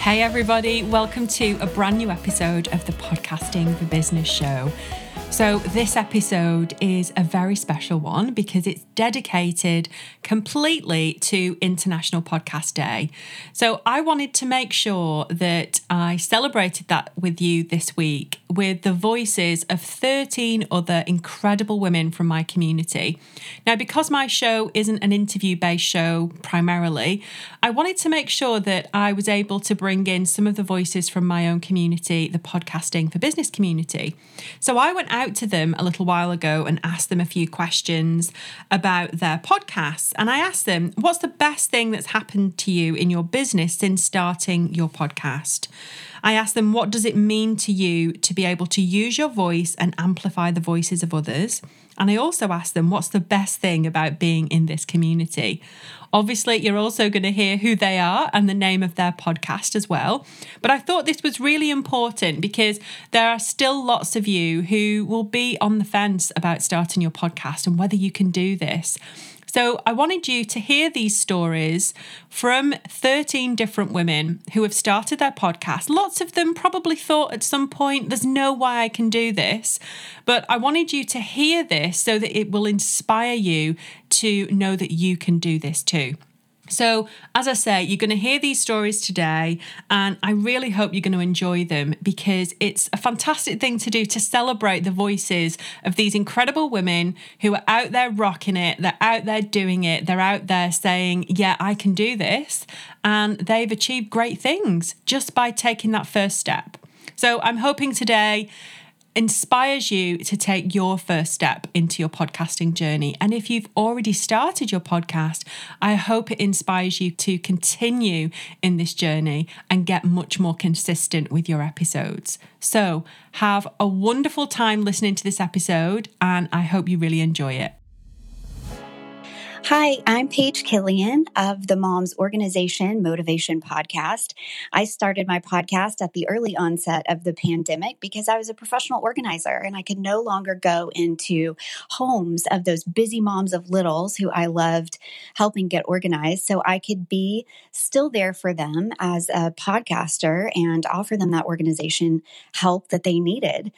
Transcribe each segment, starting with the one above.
Hey, everybody, welcome to a brand new episode of the Podcasting for Business show. So, this episode is a very special one because it's dedicated completely to International Podcast Day. So, I wanted to make sure that I celebrated that with you this week with the voices of 13 other incredible women from my community. Now, because my show isn't an interview based show primarily, I wanted to make sure that I was able to bring in some of the voices from my own community, the Podcasting for Business community. So, I went out to them a little while ago and asked them a few questions about their podcasts. And I asked them, What's the best thing that's happened to you in your business since starting your podcast? I asked them, What does it mean to you to be able to use your voice and amplify the voices of others? And I also asked them, What's the best thing about being in this community? Obviously, you're also going to hear who they are and the name of their podcast as well. But I thought this was really important because there are still lots of you who will be on the fence about starting your podcast and whether you can do this. So I wanted you to hear these stories from 13 different women who have started their podcast. Lots of them probably thought at some point, there's no way I can do this. But I wanted you to hear this so that it will inspire you to know that you can do this too. So, as I say, you're going to hear these stories today, and I really hope you're going to enjoy them because it's a fantastic thing to do to celebrate the voices of these incredible women who are out there rocking it, they're out there doing it, they're out there saying, Yeah, I can do this. And they've achieved great things just by taking that first step. So, I'm hoping today inspires you to take your first step into your podcasting journey. And if you've already started your podcast, I hope it inspires you to continue in this journey and get much more consistent with your episodes. So, have a wonderful time listening to this episode, and I hope you really enjoy it. Hi, I'm Paige Killian of the Moms Organization Motivation Podcast. I started my podcast at the early onset of the pandemic because I was a professional organizer and I could no longer go into homes of those busy moms of littles who I loved helping get organized. So I could be still there for them as a podcaster and offer them that organization help that they needed.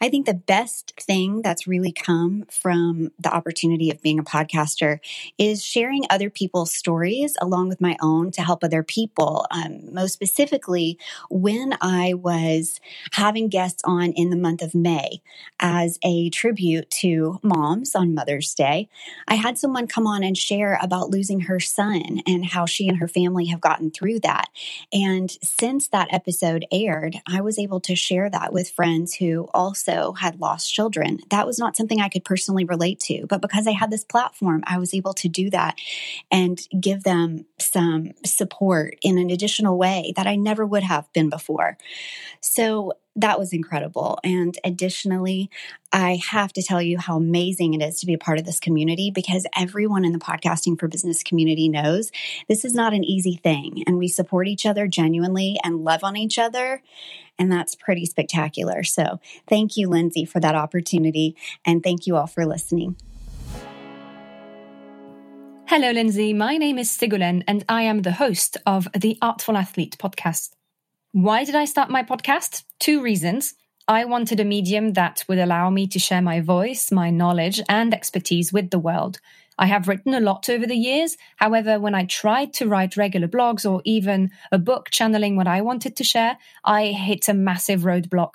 I think the best thing that's really come from the opportunity of being a podcaster is sharing other people's stories along with my own to help other people. Um, most specifically, when I was having guests on in the month of May as a tribute to moms on Mother's Day, I had someone come on and share about losing her son and how she and her family have gotten through that. And since that episode aired, I was able to share that with friends who also had lost children. That was not something I could personally relate to, but because I had this platform, I was able to do that and give them some support in an additional way that I never would have been before. So that was incredible. And additionally, I have to tell you how amazing it is to be a part of this community because everyone in the podcasting for business community knows this is not an easy thing. And we support each other genuinely and love on each other. And that's pretty spectacular. So thank you, Lindsay, for that opportunity. And thank you all for listening. Hello, Lindsay. My name is Sigurlen, and I am the host of the Artful Athlete podcast. Why did I start my podcast? Two reasons. I wanted a medium that would allow me to share my voice, my knowledge, and expertise with the world. I have written a lot over the years. However, when I tried to write regular blogs or even a book channeling what I wanted to share, I hit a massive roadblock.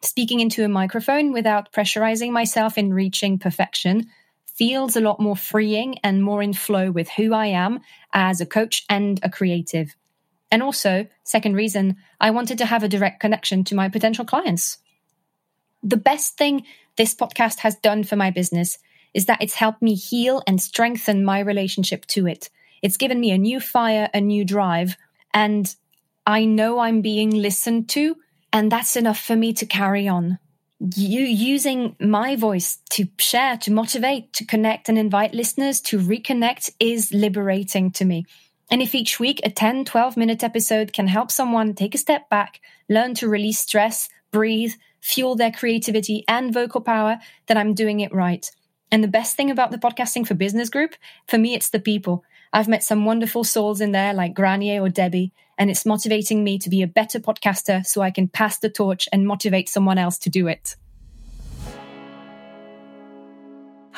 Speaking into a microphone without pressurizing myself in reaching perfection feels a lot more freeing and more in flow with who I am as a coach and a creative. And also, second reason, I wanted to have a direct connection to my potential clients. The best thing this podcast has done for my business is that it's helped me heal and strengthen my relationship to it. It's given me a new fire, a new drive, and I know I'm being listened to, and that's enough for me to carry on you using my voice to share, to motivate, to connect and invite listeners to reconnect is liberating to me. And if each week a 10, 12 minute episode can help someone take a step back, learn to release stress, breathe, fuel their creativity and vocal power, then I'm doing it right. And the best thing about the podcasting for business group, for me, it's the people. I've met some wonderful souls in there like Granier or Debbie, and it's motivating me to be a better podcaster so I can pass the torch and motivate someone else to do it.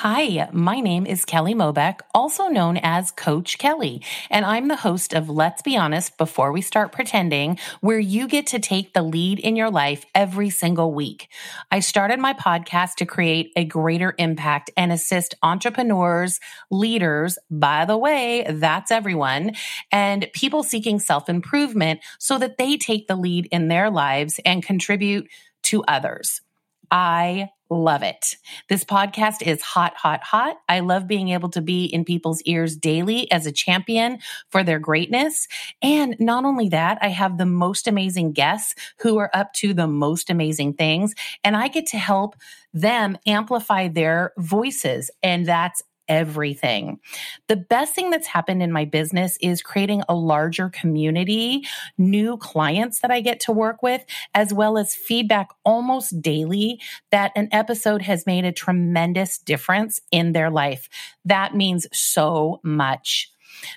Hi, my name is Kelly Mobeck, also known as Coach Kelly, and I'm the host of Let's Be Honest Before We Start Pretending, where you get to take the lead in your life every single week. I started my podcast to create a greater impact and assist entrepreneurs, leaders, by the way, that's everyone, and people seeking self improvement so that they take the lead in their lives and contribute to others. I love it. This podcast is hot, hot, hot. I love being able to be in people's ears daily as a champion for their greatness. And not only that, I have the most amazing guests who are up to the most amazing things, and I get to help them amplify their voices. And that's everything. The best thing that's happened in my business is creating a larger community, new clients that I get to work with, as well as feedback almost daily that an episode has made a tremendous difference in their life. That means so much.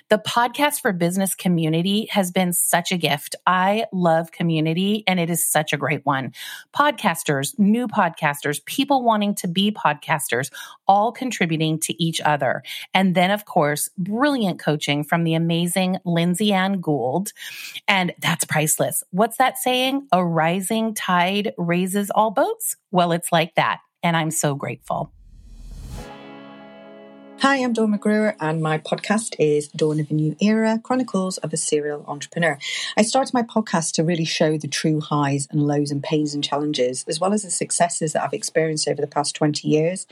The podcast for business community has been such a gift. I love community and it is such a great one. Podcasters, new podcasters, people wanting to be podcasters, all contributing to each other. And then, of course, brilliant coaching from the amazing Lindsay Ann Gould. And that's priceless. What's that saying? A rising tide raises all boats? Well, it's like that. And I'm so grateful. Hi, I'm Dawn McGruer, and my podcast is Dawn of a New Era Chronicles of a Serial Entrepreneur. I started my podcast to really show the true highs and lows and pains and challenges, as well as the successes that I've experienced over the past 20 years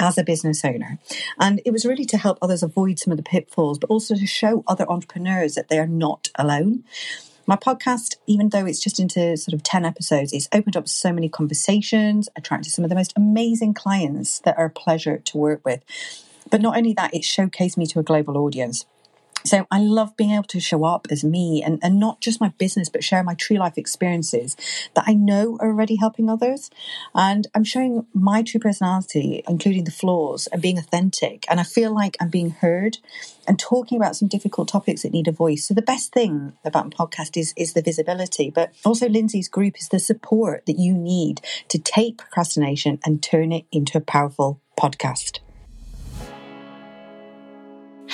as a business owner. And it was really to help others avoid some of the pitfalls, but also to show other entrepreneurs that they are not alone. My podcast, even though it's just into sort of 10 episodes, it's opened up so many conversations, attracted some of the most amazing clients that are a pleasure to work with. But not only that, it showcased me to a global audience. So I love being able to show up as me and, and not just my business, but share my true life experiences that I know are already helping others. And I'm showing my true personality, including the flaws and being authentic. And I feel like I'm being heard and talking about some difficult topics that need a voice. So the best thing about my podcast is, is the visibility, but also Lindsay's group is the support that you need to take procrastination and turn it into a powerful podcast.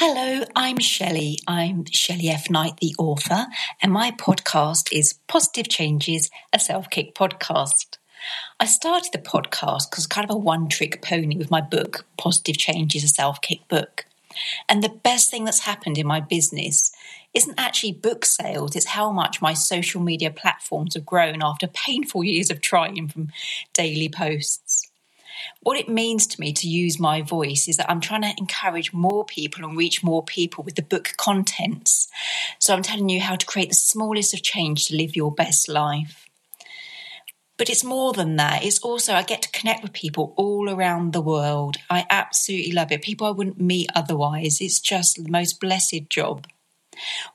Hello, I'm Shelley. I'm Shelley F. Knight, the author, and my podcast is Positive Changes, a self kick podcast. I started the podcast because kind of a one trick pony with my book, Positive Changes, a self kick book. And the best thing that's happened in my business isn't actually book sales, it's how much my social media platforms have grown after painful years of trying from daily posts what it means to me to use my voice is that I'm trying to encourage more people and reach more people with the book contents. So I'm telling you how to create the smallest of change to live your best life. But it's more than that. It's also, I get to connect with people all around the world. I absolutely love it. People I wouldn't meet otherwise. It's just the most blessed job.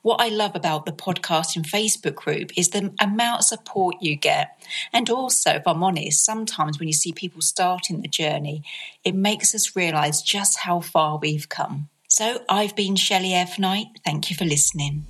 What I love about the podcast and Facebook group is the amount of support you get. And also, if I'm honest, sometimes when you see people starting the journey, it makes us realize just how far we've come. So I've been Shelley F. Knight. Thank you for listening.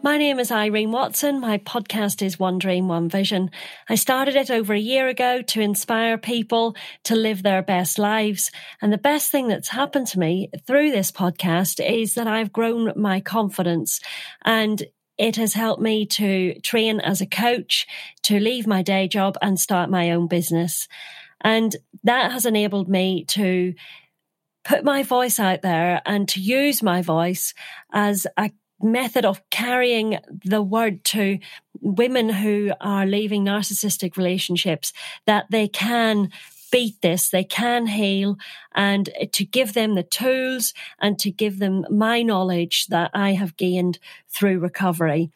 My name is Irene Watson. My podcast is One Dream, One Vision. I started it over a year ago to inspire people to live their best lives. And the best thing that's happened to me through this podcast is that I've grown my confidence and it has helped me to train as a coach, to leave my day job and start my own business. And that has enabled me to put my voice out there and to use my voice as a method of carrying the word to women who are leaving narcissistic relationships that they can beat this, they can heal, and to give them the tools and to give them my knowledge that I have gained through recovery.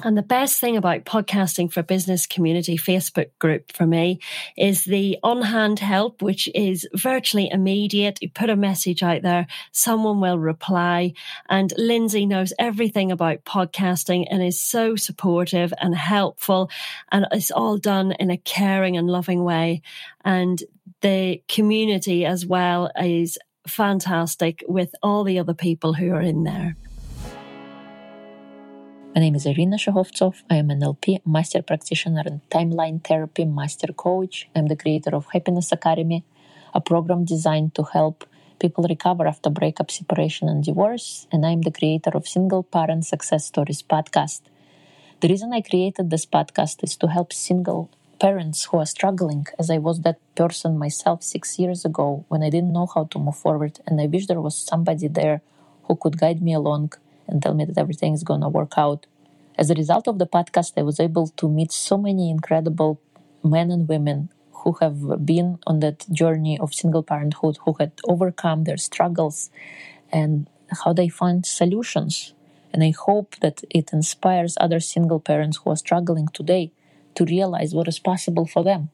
And the best thing about podcasting for business community Facebook group for me is the on hand help, which is virtually immediate. You put a message out there, someone will reply. And Lindsay knows everything about podcasting and is so supportive and helpful. And it's all done in a caring and loving way. And the community as well is fantastic with all the other people who are in there. My name is Irina Shahovtsov. I am an NLP master practitioner and timeline therapy master coach. I'm the creator of Happiness Academy, a program designed to help people recover after breakup, separation, and divorce. And I'm the creator of Single Parent Success Stories podcast. The reason I created this podcast is to help single parents who are struggling, as I was that person myself six years ago when I didn't know how to move forward. And I wish there was somebody there who could guide me along and tell me that everything is going to work out. As a result of the podcast, I was able to meet so many incredible men and women who have been on that journey of single parenthood, who had overcome their struggles and how they find solutions. And I hope that it inspires other single parents who are struggling today to realize what is possible for them.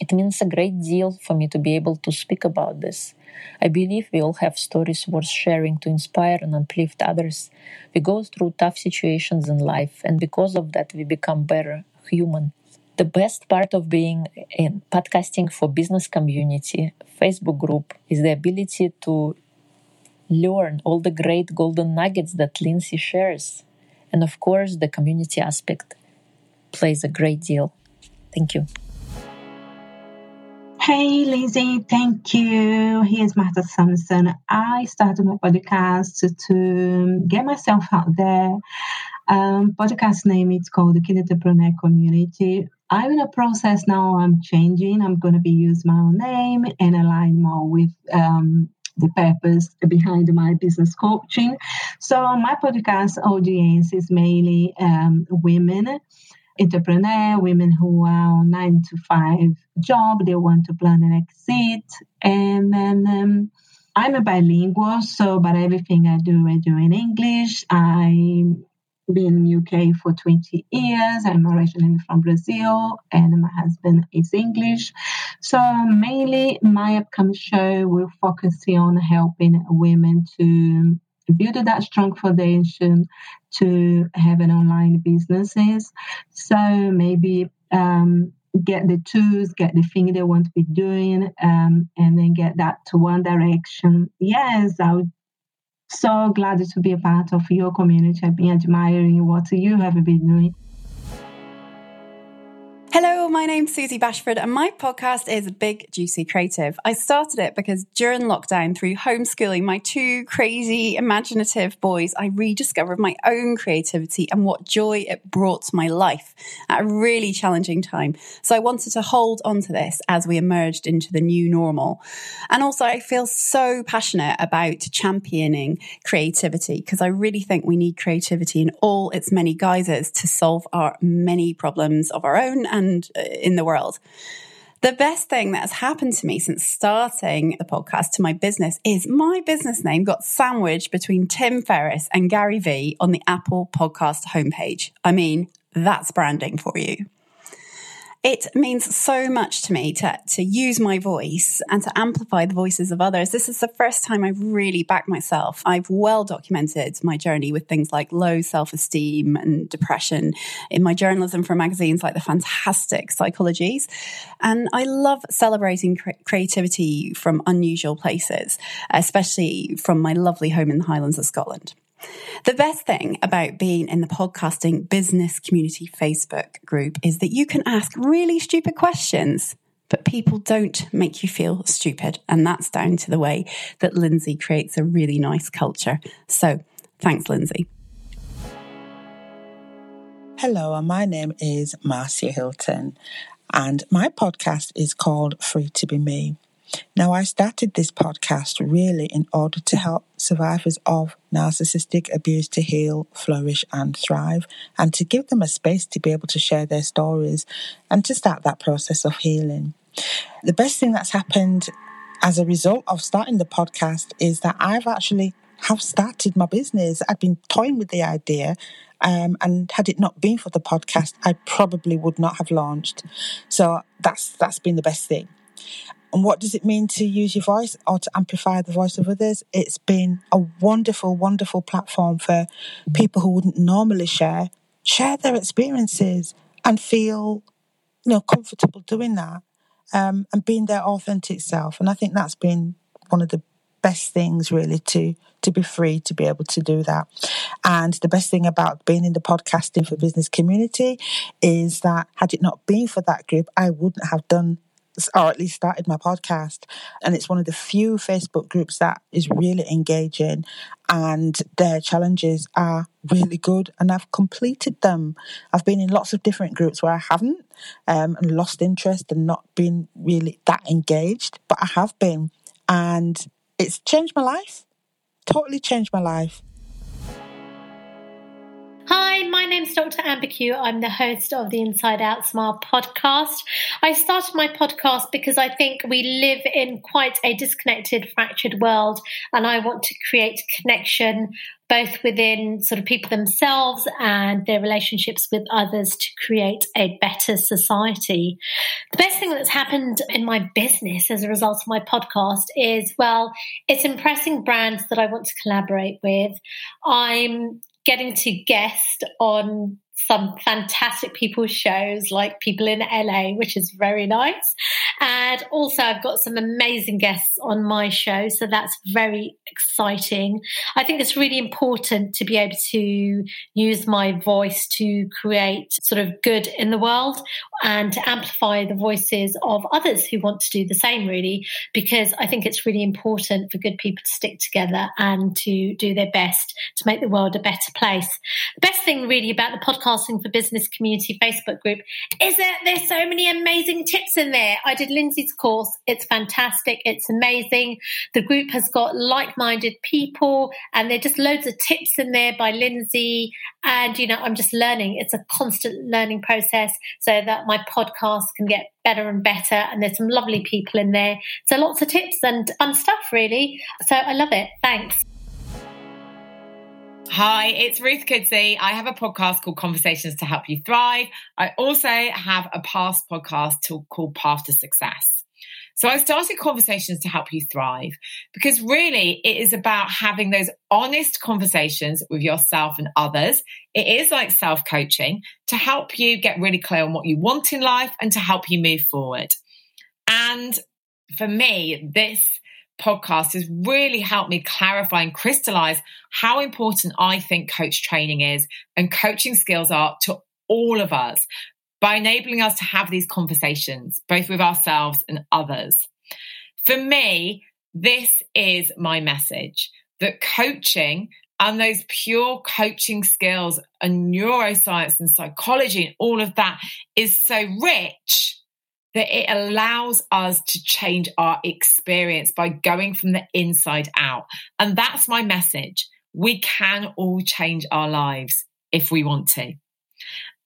It means a great deal for me to be able to speak about this I believe we all have stories worth sharing to inspire and uplift others. We go through tough situations in life, and because of that, we become better human. The best part of being in podcasting for business community Facebook group is the ability to learn all the great golden nuggets that Lindsay shares. And of course, the community aspect plays a great deal. Thank you. Hey, Lizzie, thank you. Here's Martha Sampson. I started my podcast to, get myself out there. Um, podcast name is called the Kid Community. I'm in a process now. I'm changing. I'm going to be use my own name and align more with um, the purpose behind my business coaching. So my podcast audience is mainly um, women entrepreneur, women who are on nine to five job, they want to plan an exit. And then um, I'm a bilingual, so but everything I do, I do in English. I been in UK for 20 years. I'm originally from Brazil and my husband is English. So mainly my upcoming show will focus on helping women to build that strong foundation to have an online businesses. So maybe um, get the tools, get the thing they want to be doing, um, and then get that to one direction. Yes, I would so glad to be a part of your community. I've been admiring what you have been doing. Hello, my name's Susie Bashford, and my podcast is Big Juicy Creative. I started it because during lockdown, through homeschooling my two crazy, imaginative boys, I rediscovered my own creativity and what joy it brought to my life at a really challenging time. So I wanted to hold on to this as we emerged into the new normal. And also, I feel so passionate about championing creativity because I really think we need creativity in all its many guises to solve our many problems of our own and uh, in the world. The best thing that has happened to me since starting the podcast to my business is my business name got sandwiched between Tim Ferriss and Gary Vee on the Apple podcast homepage. I mean, that's branding for you. It means so much to me to, to use my voice and to amplify the voices of others. This is the first time I've really backed myself. I've well documented my journey with things like low self esteem and depression in my journalism for magazines like the fantastic Psychologies. And I love celebrating cre- creativity from unusual places, especially from my lovely home in the Highlands of Scotland. The best thing about being in the podcasting business community Facebook group is that you can ask really stupid questions, but people don't make you feel stupid. And that's down to the way that Lindsay creates a really nice culture. So thanks, Lindsay. Hello, my name is Marcia Hilton, and my podcast is called Free to Be Me. Now, I started this podcast really in order to help survivors of narcissistic abuse to heal, flourish, and thrive, and to give them a space to be able to share their stories and to start that process of healing. The best thing that's happened as a result of starting the podcast is that I've actually have started my business. I've been toying with the idea, um, and had it not been for the podcast, I probably would not have launched. So that's that's been the best thing. And what does it mean to use your voice or to amplify the voice of others? It's been a wonderful, wonderful platform for people who wouldn't normally share, share their experiences and feel, you know, comfortable doing that um, and being their authentic self. And I think that's been one of the best things really to to be free to be able to do that. And the best thing about being in the podcasting for business community is that had it not been for that group, I wouldn't have done or at least started my podcast. And it's one of the few Facebook groups that is really engaging and their challenges are really good. And I've completed them. I've been in lots of different groups where I haven't um, and lost interest and not been really that engaged, but I have been. And it's changed my life, totally changed my life. Hi, my name's Dr. Amber Q. I'm the host of the Inside Out Smile podcast. I started my podcast because I think we live in quite a disconnected, fractured world, and I want to create connection both within sort of people themselves and their relationships with others to create a better society. The best thing that's happened in my business as a result of my podcast is, well, it's impressing brands that I want to collaborate with. I'm getting to guest on some fantastic people's shows like people in LA, which is very nice. And also, I've got some amazing guests on my show. So that's very exciting. I think it's really important to be able to use my voice to create sort of good in the world and to amplify the voices of others who want to do the same, really, because I think it's really important for good people to stick together and to do their best to make the world a better place. The best thing, really, about the Podcasting for Business Community Facebook group is that there's so many amazing tips in there. I did Lindsay's course, it's fantastic, it's amazing. The group has got like minded people, and there are just loads of tips in there by Lindsay. And, you know, I'm just learning. It's a constant learning process so that my podcast can get better and better. And there's some lovely people in there. So lots of tips and fun stuff, really. So I love it. Thanks. Hi, it's Ruth Goodsey. I have a podcast called Conversations to Help You Thrive. I also have a past podcast called Path to Success. So I started conversations to help you thrive because really it is about having those honest conversations with yourself and others. It is like self coaching to help you get really clear on what you want in life and to help you move forward. And for me, this podcast has really helped me clarify and crystallize how important I think coach training is and coaching skills are to all of us by enabling us to have these conversations, both with ourselves and others. For me, this is my message that coaching and those pure coaching skills and neuroscience and psychology and all of that is so rich that it allows us to change our experience by going from the inside out. And that's my message. We can all change our lives if we want to.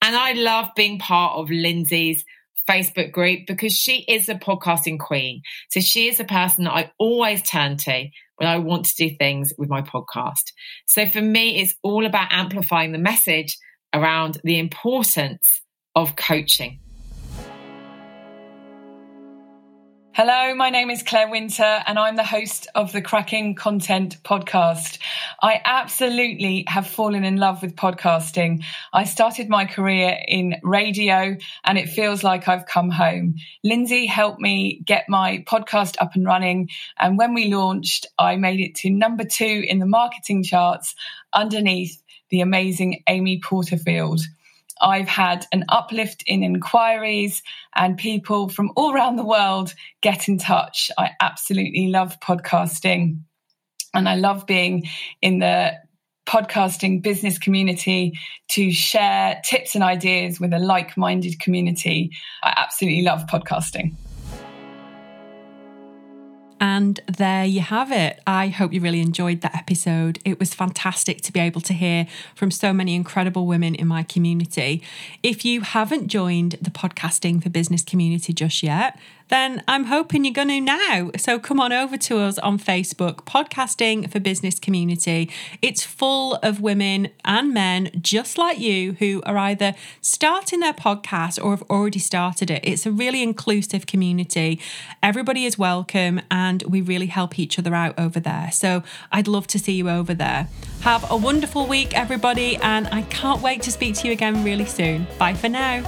And I love being part of Lindsay's Facebook group because she is a podcasting queen. So she is a person that I always turn to when I want to do things with my podcast. So for me, it's all about amplifying the message around the importance of coaching. Hello, my name is Claire Winter, and I'm the host of the Cracking Content podcast. I absolutely have fallen in love with podcasting. I started my career in radio, and it feels like I've come home. Lindsay helped me get my podcast up and running, and when we launched, I made it to number two in the marketing charts underneath the amazing Amy Porterfield. I've had an uplift in inquiries and people from all around the world get in touch. I absolutely love podcasting and I love being in the podcasting business community to share tips and ideas with a like minded community. I absolutely love podcasting. And there you have it. I hope you really enjoyed that episode. It was fantastic to be able to hear from so many incredible women in my community. If you haven't joined the Podcasting for Business community just yet, then I'm hoping you're going to now. So come on over to us on Facebook, Podcasting for Business Community. It's full of women and men just like you who are either starting their podcast or have already started it. It's a really inclusive community. Everybody is welcome and we really help each other out over there. So I'd love to see you over there. Have a wonderful week, everybody, and I can't wait to speak to you again really soon. Bye for now.